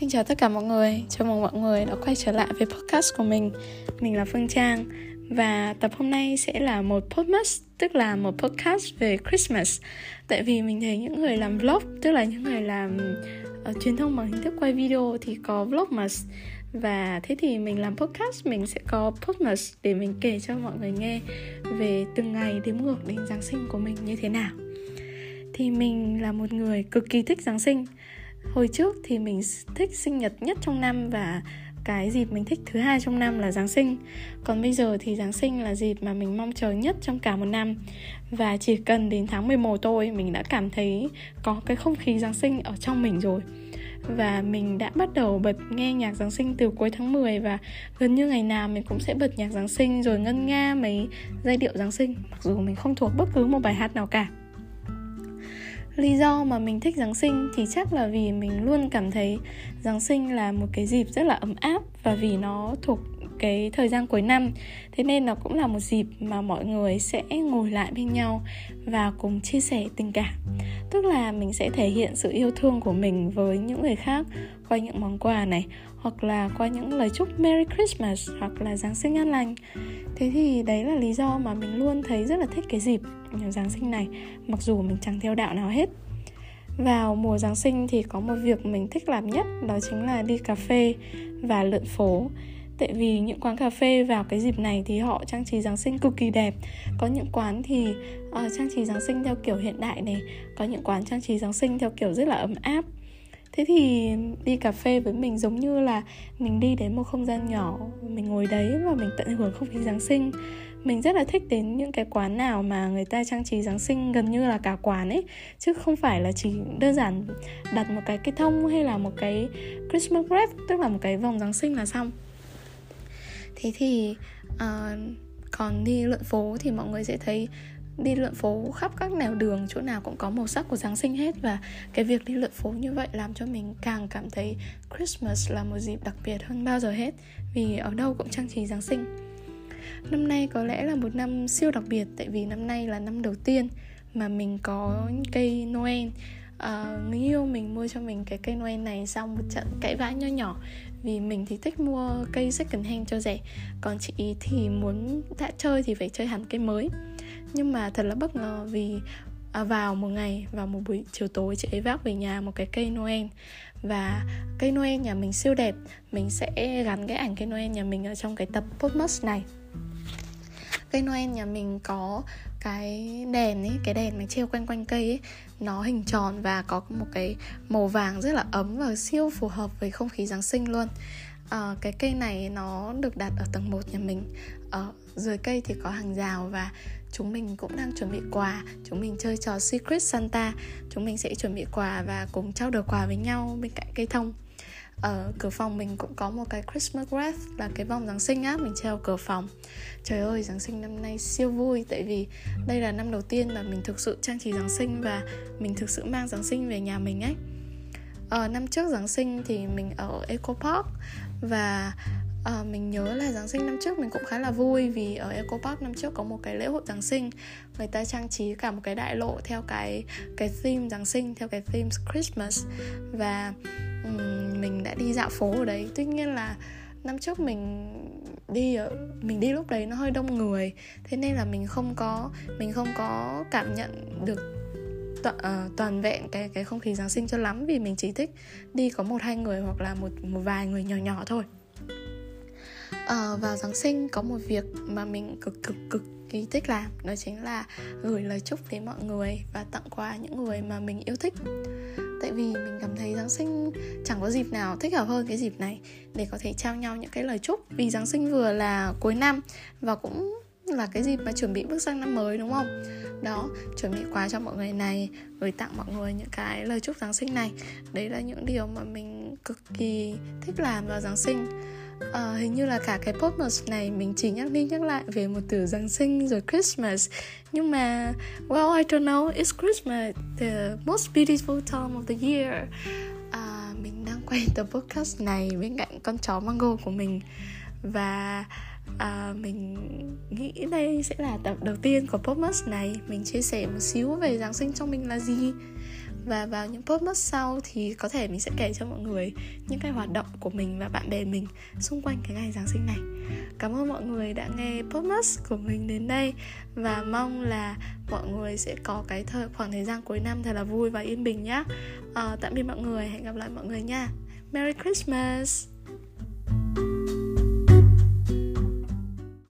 xin chào tất cả mọi người. Chào mừng mọi người đã quay trở lại với podcast của mình. Mình là Phương Trang Và tập hôm nay sẽ là một podcast Tức là một podcast về Christmas. Tại vì mình thấy những người làm vlog Tức là những người làm uh, truyền thông bằng hình thức quay video Thì có vlogmas. Và thế thì mình làm podcast mình sẽ có podcast để mình kể cho mọi người nghe về từng ngày đếm ngược đến Giáng sinh của mình như thế nào. Thì mình là một người cực kỳ thích Giáng sinh hồi trước thì mình thích sinh nhật nhất trong năm và cái dịp mình thích thứ hai trong năm là Giáng sinh. Còn bây giờ thì Giáng sinh là dịp mà mình mong chờ nhất trong cả một năm. Và chỉ cần đến tháng 11 thôi, mình đã cảm thấy có cái không khí Giáng sinh ở trong mình rồi. Và mình đã bắt đầu bật nghe nhạc Giáng sinh từ cuối tháng 10 và gần như ngày nào mình cũng sẽ bật nhạc Giáng sinh rồi ngân nga mấy giai điệu Giáng sinh, mặc dù mình không thuộc bất cứ một bài hát nào cả lý do mà mình thích giáng sinh thì chắc là vì mình luôn cảm thấy giáng sinh là một cái dịp rất là ấm áp và vì nó thuộc cái thời gian cuối năm. Thế nên nó cũng là một dịp mà mọi người sẽ ngồi lại bên nhau và cùng chia sẻ tình cảm tức là mình sẽ thể hiện sự yêu thương của mình với những người khác qua những món quà này, hoặc là qua những lời chúc Merry Christmas, hoặc là Giáng sinh an lành. Thế thì đấy là lý do mà mình luôn thấy rất là thích cái dịp Giáng sinh này, mặc dù mình chẳng theo đạo nào hết. Vào mùa Giáng sinh thì có một việc mình thích làm nhất, đó chính là đi cà phê và lượn phố tại vì những quán cà phê vào cái dịp này thì họ trang trí giáng sinh cực kỳ đẹp. Có những quán thì uh, trang trí giáng sinh theo kiểu hiện đại này có những quán trang trí giáng sinh theo kiểu rất là ấm áp. Thế thì đi cà phê với mình giống như là mình đi đến một không gian nhỏ mình ngồi đấy và mình tận hưởng không khí giáng sinh. Mình rất là thích đến những cái quán nào mà người ta trang trí giáng sinh gần như là cả quán ấy chứ không phải là chỉ đơn giản đặt một cái cây thông hay là một cái christmas wreath tức là một cái vòng giáng sinh là xong thế thì uh, còn đi lượn phố thì mọi người sẽ thấy đi lượn phố khắp các nẻo đường chỗ nào cũng có màu sắc của Giáng sinh hết. Và cái việc đi lượn phố như vậy làm cho mình càng cảm thấy Christmas là một dịp đặc biệt hơn bao giờ hết vì ở đâu cũng trang trí Giáng sinh. Năm nay có lẽ là một năm siêu đặc biệt tại vì năm nay là năm đầu tiên mà mình có cây Noel uh, người yêu mình mua cho mình cái cây Noel này sau một trận cãi vã nho nhỏ. Vì mình thì thích mua cây second hand cho rẻ còn chị ý thì muốn đã chơi thì phải chơi hẳn cây mới. Nhưng mà thật là bất ngờ vì à, vào một ngày vào một buổi chiều tối chị ấy vác về nhà một cái cây Noel và cây Noel nhà mình siêu đẹp mình sẽ gắn cái ảnh cây Noel nhà mình ở trong cái tập podcast này cây Noel nhà mình có cái đèn ấy cái đèn mà treo quanh quanh cây ấy nó hình tròn và có một cái màu vàng rất là ấm và siêu phù hợp với không khí giáng sinh luôn. À, cái cây này nó được đặt ở tầng 1 nhà mình. Ở dưới cây thì có hàng rào và chúng mình cũng đang chuẩn bị quà. Chúng mình chơi trò secret santa. Chúng mình sẽ chuẩn bị quà và cùng trao đổi quà với nhau bên cạnh cây thông ở cửa phòng mình cũng có một cái Christmas wreath là cái vòng Giáng sinh á mình treo cửa phòng. Trời ơi Giáng sinh năm nay siêu vui tại vì đây là năm đầu tiên mà mình thực sự trang trí Giáng sinh và mình thực sự mang Giáng sinh về nhà mình ấy. Ờ, năm trước Giáng sinh thì mình ở Eco Park và à, mình nhớ là Giáng sinh năm trước mình cũng khá là vui vì ở Eco Park năm trước có một cái lễ hội Giáng sinh. Người ta trang trí cả một cái đại lộ theo cái cái theme Giáng sinh theo cái theme Christmas. Và um, mình đã đi dạo phố ở đấy. Tuy nhiên là năm trước mình đi ở mình đi lúc đấy nó hơi đông người. Thế nên là mình không có mình không có cảm nhận được toàn, uh, ờ, toàn vẹn cái cái không khí giáng sinh cho lắm vì mình chỉ thích đi có một hai người hoặc là một một vài người nhỏ nhỏ thôi. Uh, vào Giáng sinh có một việc mà mình cực cực cực kỳ thích làm đó chính là gửi lời chúc đến mọi người và tặng quà những người mà mình yêu thích tại vì mình cảm thấy giáng sinh chẳng có dịp nào thích hợp hơn cái dịp này để có thể trao nhau những cái lời chúc vì giáng sinh vừa là cuối năm và cũng là cái dịp mà chuẩn bị bước sang năm mới đúng không? Đó chuẩn bị quà cho mọi người này gửi tặng mọi người những cái lời chúc giáng sinh này. Đấy là những điều mà mình cực kỳ thích làm vào giáng sinh. À, hình như là cả cái podcast này mình chỉ nhắc đi nhắc lại về một từ Giáng sinh rồi Christmas. Nhưng mà well I don't know it's Christmas the most beautiful time of the year? À, mình đang quay tập podcast này bên cạnh con chó mango của mình. Và à, mình nghĩ đây sẽ là tập đầu tiên của podcast này. Mình chia sẻ một xíu về Giáng sinh trong mình là gì. Và vào những podcast sau thì có thể mình sẽ kể cho mọi người những cái hoạt động của mình và bạn bè mình xung quanh cái ngày Giáng sinh này. Cảm ơn mọi người đã nghe podcast của mình đến đây và mong là mọi người sẽ có cái thời khoảng thời gian cuối năm thật là vui và yên bình nhé à, ờ, tạm biệt mọi người hẹn gặp lại mọi người nha. Merry Christmas!